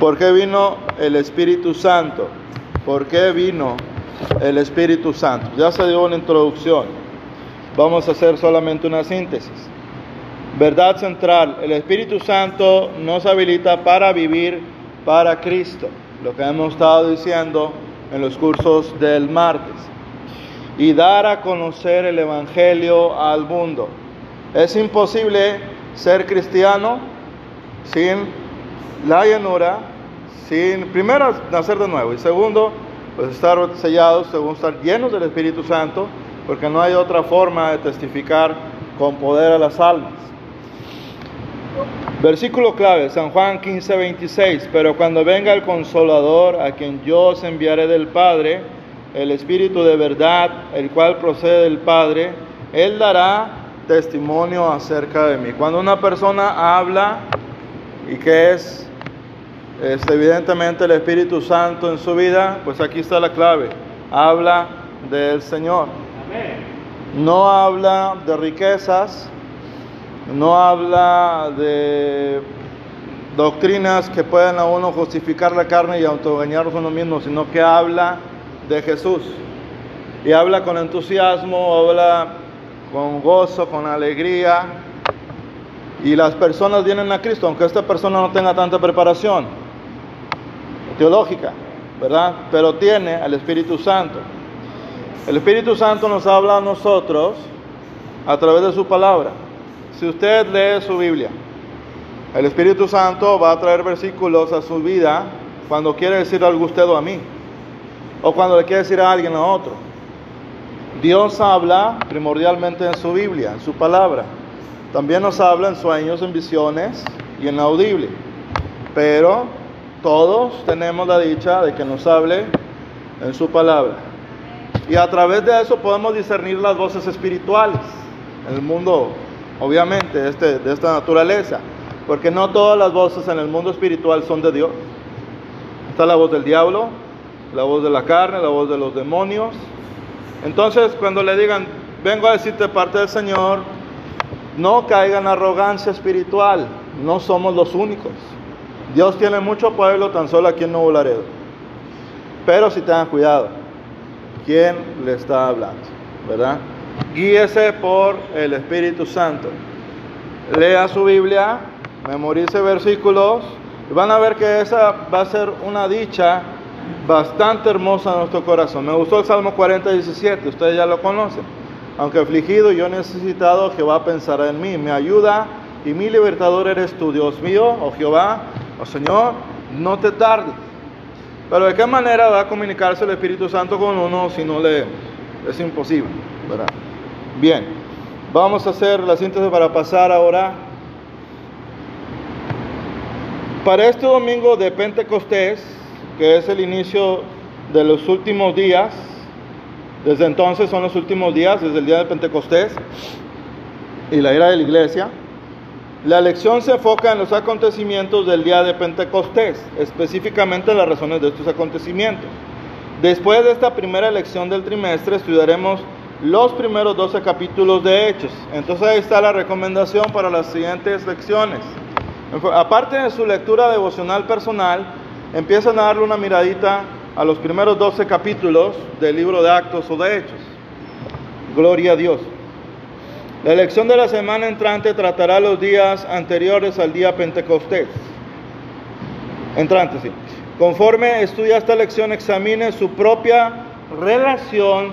¿Por qué vino el Espíritu Santo? ¿Por qué vino el Espíritu Santo? Ya se dio una introducción. Vamos a hacer solamente una síntesis. Verdad central, el Espíritu Santo nos habilita para vivir para Cristo, lo que hemos estado diciendo en los cursos del martes, y dar a conocer el Evangelio al mundo. Es imposible ser cristiano sin la llanura, sin, primero, nacer de nuevo, y segundo, pues estar sellados, según estar llenos del Espíritu Santo, porque no hay otra forma de testificar con poder a las almas. Versículo clave, San Juan 15, 26. Pero cuando venga el consolador, a quien yo os enviaré del Padre, el Espíritu de verdad, el cual procede del Padre, Él dará testimonio acerca de mí. Cuando una persona habla y que es, es evidentemente el Espíritu Santo en su vida, pues aquí está la clave. Habla del Señor. No habla de riquezas, no habla de doctrinas que puedan a uno justificar la carne y autoengañarnos a uno mismo, sino que habla de Jesús. Y habla con entusiasmo, habla con gozo, con alegría. Y las personas vienen a Cristo, aunque esta persona no tenga tanta preparación teológica, ¿verdad? Pero tiene al Espíritu Santo. El Espíritu Santo nos habla a nosotros a través de su palabra. Si usted lee su Biblia, el Espíritu Santo va a traer versículos a su vida cuando quiere decir algo usted o a mí, o cuando le quiere decir a alguien a otro. Dios habla primordialmente en su Biblia, en su palabra. También nos habla en sueños, en visiones y en audible. Pero todos tenemos la dicha de que nos hable en su palabra. Y a través de eso podemos discernir las voces espirituales en el mundo obviamente, este, de esta naturaleza, porque no todas las voces en el mundo espiritual son de Dios. Está la voz del diablo, la voz de la carne, la voz de los demonios. Entonces, cuando le digan, vengo a decirte parte del Señor, no caigan en arrogancia espiritual, no somos los únicos. Dios tiene mucho pueblo tan solo aquí en Nuevo Laredo. Pero si tengan cuidado, ¿quién le está hablando? ¿Verdad? Guíese por el Espíritu Santo. Lea su Biblia, memorice versículos y van a ver que esa va a ser una dicha bastante hermosa en nuestro corazón. Me gustó el Salmo 40, 17, ustedes ya lo conocen. Aunque afligido, yo necesitado, Jehová pensará en mí, me ayuda y mi libertador eres tú, Dios mío, oh Jehová, oh Señor, no te tardes. Pero de qué manera va a comunicarse el Espíritu Santo con uno si no leemos? Es imposible, ¿verdad? Bien, vamos a hacer la síntesis para pasar ahora. Para este domingo de Pentecostés, que es el inicio de los últimos días, desde entonces son los últimos días, desde el día de Pentecostés y la era de la iglesia, la lección se enfoca en los acontecimientos del día de Pentecostés, específicamente las razones de estos acontecimientos. Después de esta primera lección del trimestre estudiaremos los primeros 12 capítulos de Hechos. Entonces ahí está la recomendación para las siguientes lecciones. Aparte de su lectura devocional personal, empiezan a darle una miradita a los primeros 12 capítulos del libro de Actos o de Hechos. Gloria a Dios. La lección de la semana entrante tratará los días anteriores al día Pentecostés. Entrante, sí. Conforme estudia esta lección, examine su propia relación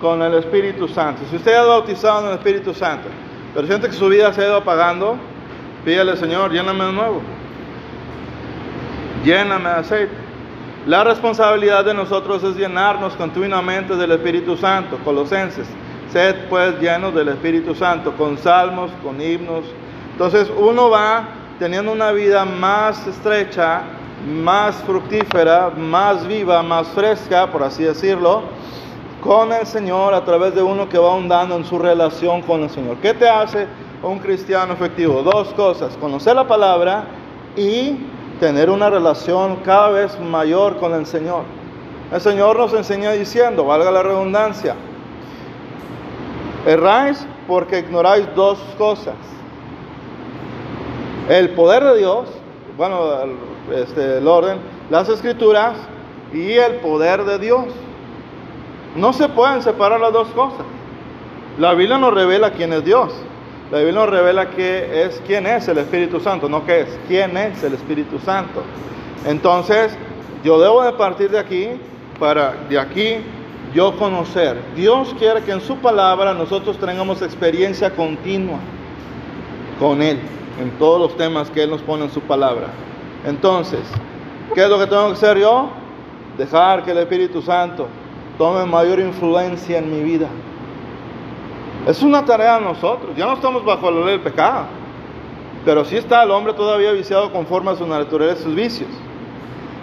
con el Espíritu Santo. Si usted ha bautizado en el Espíritu Santo, pero siente que su vida se ha ido apagando, pídale, Señor, lléname de nuevo. Lléname de aceite. La responsabilidad de nosotros es llenarnos continuamente del Espíritu Santo. Colosenses, sed pues llenos del Espíritu Santo, con salmos, con himnos. Entonces uno va teniendo una vida más estrecha, más fructífera, más viva, más fresca, por así decirlo, con el Señor a través de uno que va ahondando en su relación con el Señor. ¿Qué te hace un cristiano efectivo? Dos cosas, conocer la palabra y tener una relación cada vez mayor con el Señor. El Señor nos enseña diciendo, valga la redundancia, erráis porque ignoráis dos cosas. El poder de Dios bueno, este, el orden, las escrituras y el poder de Dios. No se pueden separar las dos cosas. La Biblia nos revela quién es Dios. La Biblia nos revela que es quién es el Espíritu Santo, no qué es, quién es el Espíritu Santo. Entonces, yo debo de partir de aquí para de aquí yo conocer. Dios quiere que en su palabra nosotros tengamos experiencia continua con Él, en todos los temas que Él nos pone en su palabra. Entonces, ¿qué es lo que tengo que hacer yo? Dejar que el Espíritu Santo tome mayor influencia en mi vida. Es una tarea de nosotros. Ya no estamos bajo la ley del pecado. Pero sí está el hombre todavía viciado conforme a su naturaleza y sus vicios.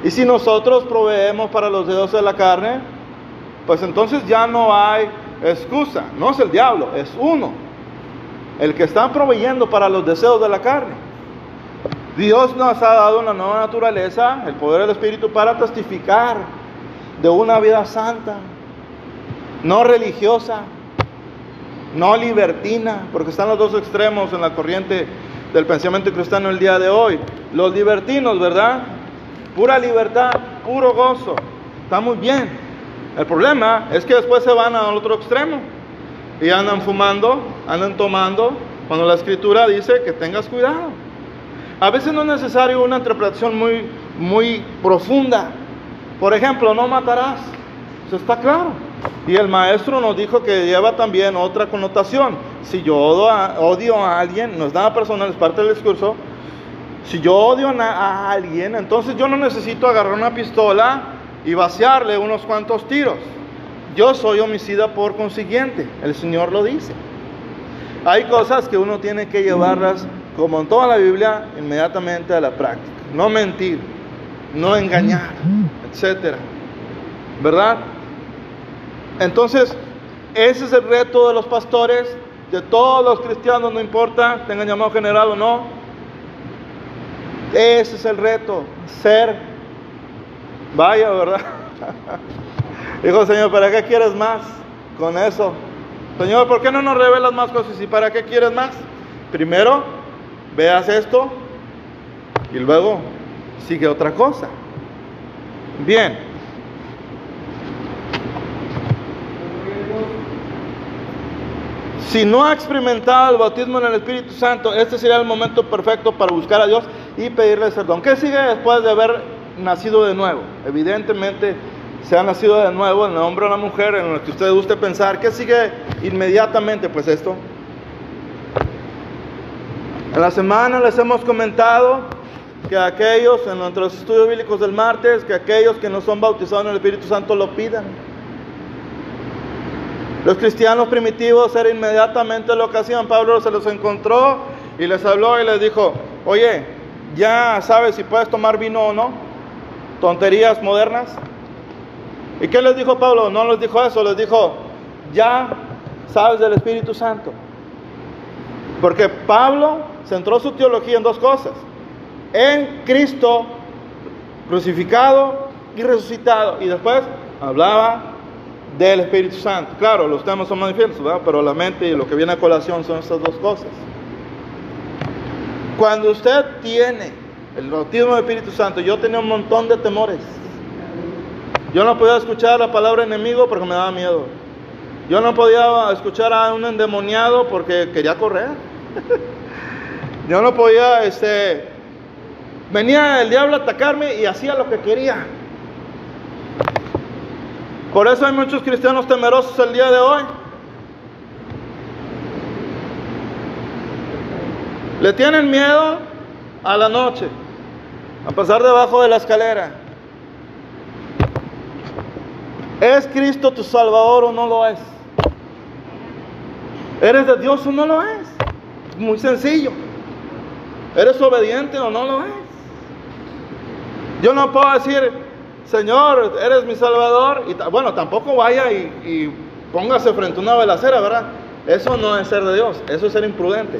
Y si nosotros proveemos para los deseos de la carne, pues entonces ya no hay excusa. No es el diablo, es uno. El que está proveyendo para los deseos de la carne. Dios nos ha dado una nueva naturaleza, el poder del Espíritu, para testificar de una vida santa, no religiosa, no libertina, porque están los dos extremos en la corriente del pensamiento cristiano el día de hoy. Los libertinos, ¿verdad? Pura libertad, puro gozo. Está muy bien. El problema es que después se van al otro extremo y andan fumando, andan tomando, cuando la escritura dice que tengas cuidado. A veces no es necesario una interpretación muy, muy profunda. Por ejemplo, no matarás. Eso está claro. Y el maestro nos dijo que lleva también otra connotación. Si yo odio a, alguien, no es nada personal, es parte del discurso. Si yo odio a alguien, entonces yo no necesito agarrar una pistola y vaciarle unos cuantos tiros. Yo soy homicida por consiguiente, el Señor lo dice. Hay cosas que uno tiene que llevarlas, como en toda la Biblia, inmediatamente a la práctica. No mentir, no engañar, etcétera. ¿Verdad? Entonces, ese es el reto de los pastores, de todos los cristianos, no importa, tengan llamado general o no. Ese es el reto, ser. Vaya, ¿verdad? Dijo, Señor, ¿para qué quieres más con eso? Señor, ¿por qué no nos revelas más cosas? ¿Y para qué quieres más? Primero, veas esto y luego sigue otra cosa. Bien. Si no ha experimentado el bautismo en el Espíritu Santo, este sería el momento perfecto para buscar a Dios y pedirle perdón. ¿Qué sigue después de haber nacido de nuevo? Evidentemente se ha nacido de nuevo en el hombre o la mujer, en lo que usted guste pensar. ¿Qué sigue inmediatamente? Pues esto. En la semana les hemos comentado que aquellos, en nuestros estudios bíblicos del martes, que aquellos que no son bautizados en el Espíritu Santo lo pidan. Los cristianos primitivos era inmediatamente que hacían. Pablo se los encontró y les habló y les dijo, oye, ya sabes si puedes tomar vino o no. Tonterías modernas. ¿Y qué les dijo Pablo? No les dijo eso, les dijo, ya sabes del Espíritu Santo. Porque Pablo centró su teología en dos cosas. En Cristo crucificado y resucitado. Y después hablaba del Espíritu Santo. Claro, los temas son manifiestos, ¿verdad? pero la mente y lo que viene a colación son estas dos cosas. Cuando usted tiene el bautismo del Espíritu Santo, yo tenía un montón de temores. Yo no podía escuchar la palabra enemigo porque me daba miedo. Yo no podía escuchar a un endemoniado porque quería correr. yo no podía, este, venía el diablo a atacarme y hacía lo que quería. Por eso hay muchos cristianos temerosos el día de hoy. Le tienen miedo a la noche, a pasar debajo de la escalera. ¿Es Cristo tu Salvador o no lo es? ¿Eres de Dios o no lo es? Muy sencillo. ¿Eres obediente o no lo es? Yo no puedo decir, Señor, eres mi Salvador. Y bueno, tampoco vaya y, póngase frente a una velacera, ¿verdad? Eso no es ser de Dios, eso es ser imprudente.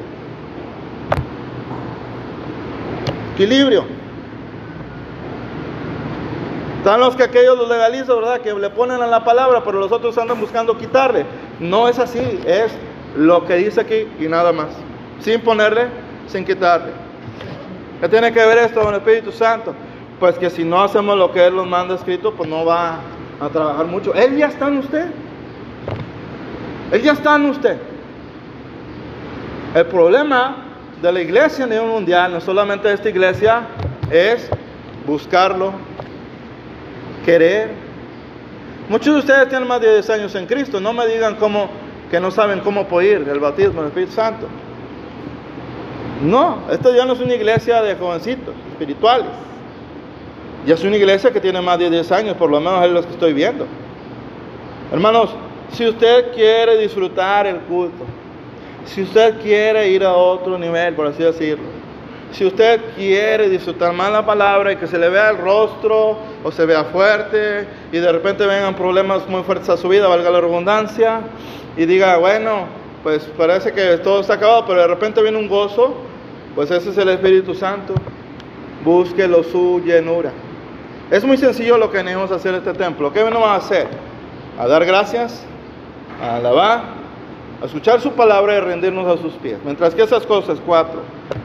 Equilibrio. Están los que aquellos los legalizan, ¿verdad? Que le ponen a la palabra, pero los otros andan buscando quitarle. No es así, es lo que dice aquí y nada más. Sin ponerle, sin quitarle. ¿Qué tiene que ver esto con el Espíritu Santo? Pues que si no hacemos lo que Él nos manda escrito, pues no va a trabajar mucho. Él ya está en usted. Él ya está en usted. El problema de la iglesia a nivel mundial, no solamente esta iglesia, es buscarlo, querer. Muchos de ustedes tienen más de 10 años en Cristo. No me digan cómo, que no saben cómo pedir el bautismo del Espíritu Santo. No, esto ya no es una iglesia de jovencitos espirituales. Ya es una iglesia que tiene más de 10 años, por lo menos es lo que estoy viendo. Hermanos, si usted quiere disfrutar el culto, si usted quiere ir a otro nivel, por así decirlo, si usted quiere disfrutar más la palabra y que se le vea el rostro o se vea fuerte y de repente vengan problemas muy fuertes a su vida, valga la redundancia, y diga, bueno, pues parece que todo está acabado, pero de repente viene un gozo, pues ese es el Espíritu Santo. Busque lo su llenura. Es muy sencillo lo que venimos a hacer en este templo. ¿Qué venimos a hacer? A dar gracias, a alabar, a escuchar su palabra y rendirnos a sus pies. Mientras que esas cosas, cuatro,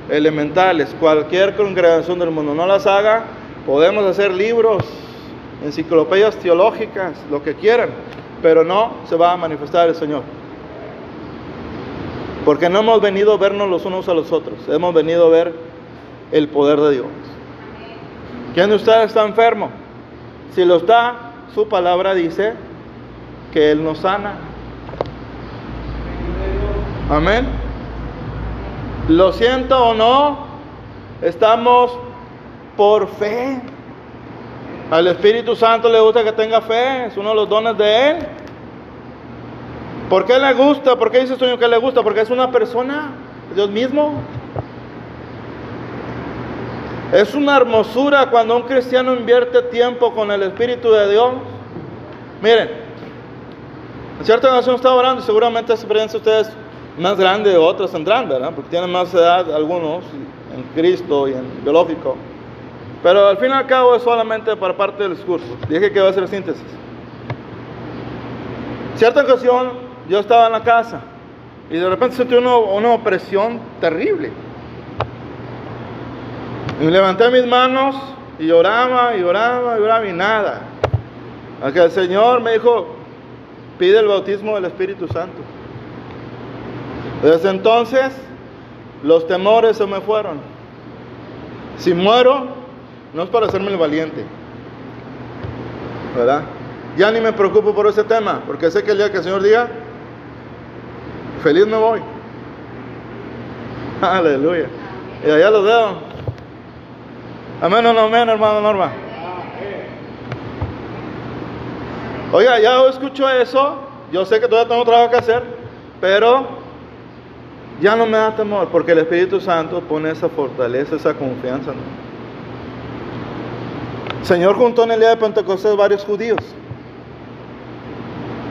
elementales, cualquier congregación del mundo no las haga, podemos hacer libros, enciclopedias teológicas, lo que quieran, pero no se va a manifestar el Señor. Porque no hemos venido a vernos los unos a los otros, hemos venido a ver el poder de Dios. ¿Quién de ustedes está enfermo? Si lo está, su palabra dice que Él nos sana. Amén. Lo siento o no, estamos por fe. Al Espíritu Santo le gusta que tenga fe, es uno de los dones de Él. ¿Por qué le gusta? ¿Por qué dice Señor que le gusta? Porque es una persona, Dios mismo. Es una hermosura cuando un cristiano invierte tiempo con el Espíritu de Dios. Miren, en cierta ocasión estaba orando y seguramente esa experiencia ustedes más grande, otros tendrán, ¿verdad? Porque tienen más edad algunos en Cristo y en biológico. Pero al fin y al cabo es solamente para parte del discurso. Dije que va a ser síntesis. Cierta ocasión yo estaba en la casa y de repente sentí una, una opresión terrible. Y levanté mis manos y lloraba y lloraba y lloraba y nada. A que el Señor me dijo, pide el bautismo del Espíritu Santo. Desde entonces los temores se me fueron. Si muero, no es para hacerme el valiente. ¿Verdad? Ya ni me preocupo por ese tema, porque sé que el día que el Señor diga, feliz me voy. Aleluya. Y allá los veo. Amén o no amén, hermano Norma. Oiga, ya escucho eso. Yo sé que todavía tengo trabajo que hacer, pero ya no me da temor, porque el Espíritu Santo pone esa fortaleza, esa confianza. ¿no? Señor juntó en el día de Pentecostés varios judíos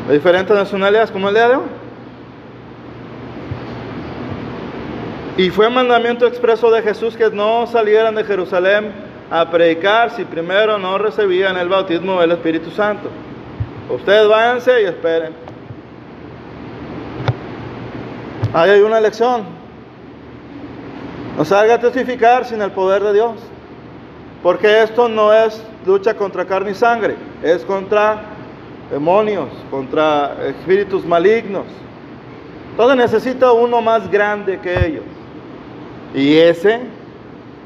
de diferentes nacionalidades, como el día de hoy. Y fue mandamiento expreso de Jesús que no salieran de Jerusalén a predicar si primero no recibían el bautismo del Espíritu Santo. Ustedes váyanse y esperen. Ahí hay una elección. No salga a testificar sin el poder de Dios. Porque esto no es lucha contra carne y sangre, es contra demonios, contra espíritus malignos. Todo necesita uno más grande que ellos. Y ese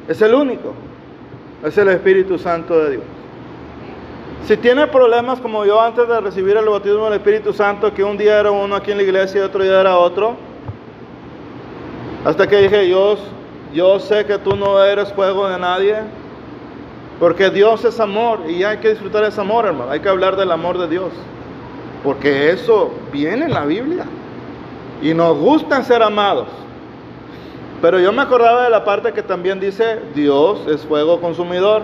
es el único. Es el Espíritu Santo de Dios. Si tiene problemas como yo antes de recibir el bautismo del Espíritu Santo, que un día era uno aquí en la iglesia y otro día era otro, hasta que dije, Dios, yo sé que tú no eres juego de nadie, porque Dios es amor y hay que disfrutar ese amor, hermano. Hay que hablar del amor de Dios, porque eso viene en la Biblia y nos gusta ser amados. Pero yo me acordaba de la parte que también dice, Dios es fuego consumidor.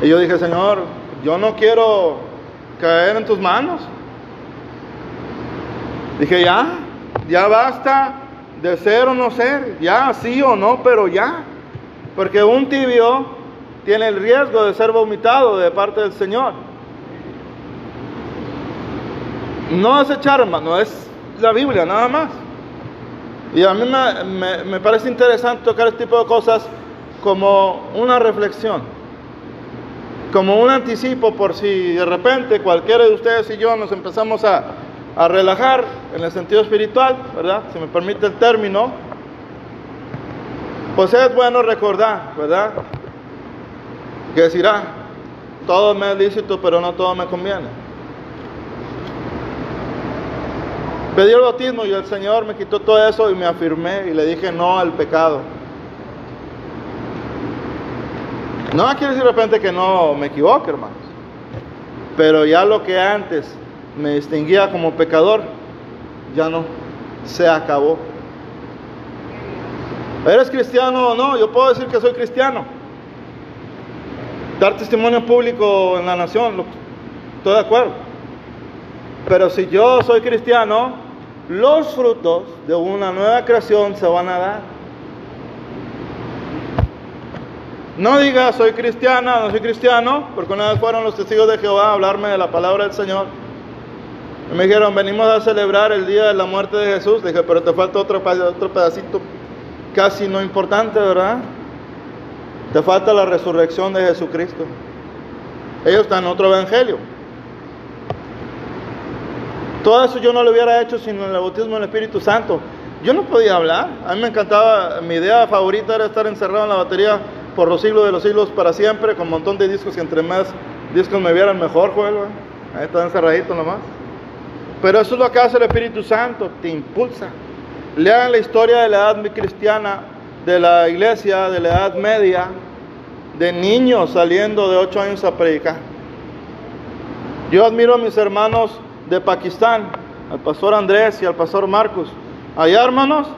Y yo dije, Señor, yo no quiero caer en tus manos. Dije, ya, ya basta de ser o no ser, ya sí o no, pero ya. Porque un tibio tiene el riesgo de ser vomitado de parte del Señor. No es echar, hermano, es la Biblia, nada más. Y a mí me, me, parece interesante tocar este tipo de cosas como una reflexión, como un anticipo por si de repente cualquiera de ustedes y yo nos empezamos a, a relajar en el sentido espiritual, ¿verdad? Si me permite el término, pues es bueno recordar, ¿verdad? Que decirá, todo me es lícito, pero no todo me conviene. Pedí el bautismo y el Señor me quitó todo eso y me afirmé y le dije no al pecado. No quiere decir de repente que no me equivoque, hermanos. Pero ya lo que antes me distinguía como pecador, ya no, se acabó. ¿Eres cristiano o no? Yo puedo decir que soy cristiano. Dar testimonio público en la nación, estoy de acuerdo. Pero si yo soy cristiano, los frutos de una nueva creación se van a dar. No diga soy cristiana, no soy cristiano, porque una vez fueron los testigos de Jehová a hablarme de la palabra del Señor. Me dijeron, venimos a celebrar el día de la muerte de Jesús. Dije, pero te falta otro, otro pedacito casi no importante, ¿verdad? Te falta la resurrección de Jesucristo. Ellos están en otro evangelio. Todo eso yo no lo hubiera hecho sin el bautismo del Espíritu Santo. Yo no podía hablar. A mí me encantaba, mi idea favorita era estar encerrado en la batería por los siglos de los siglos para siempre, con un montón de discos y entre más discos me vieran mejor, juego. Ahí está encerradito nomás. Pero eso es lo que hace el Espíritu Santo, te impulsa. Lean la historia de la edad cristiana, de la iglesia, de la edad media, de niños saliendo de 8 años a predicar. Yo admiro a mis hermanos de Pakistán, al pastor Andrés y al pastor Marcos. Allá, hermanos,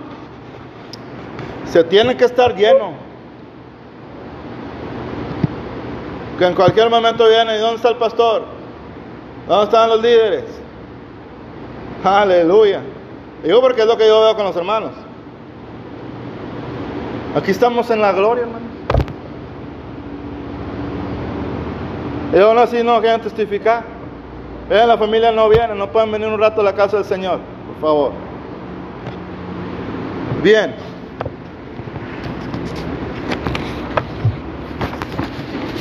se tiene que estar lleno. Que en cualquier momento viene, ¿y dónde está el pastor? ¿Dónde están los líderes? Aleluya. Digo porque es lo que yo veo con los hermanos. Aquí estamos en la gloria, hermanos. Y aún así no quieren testificar. Vean, la familia no viene, no pueden venir un rato a la casa del Señor, por favor. Bien.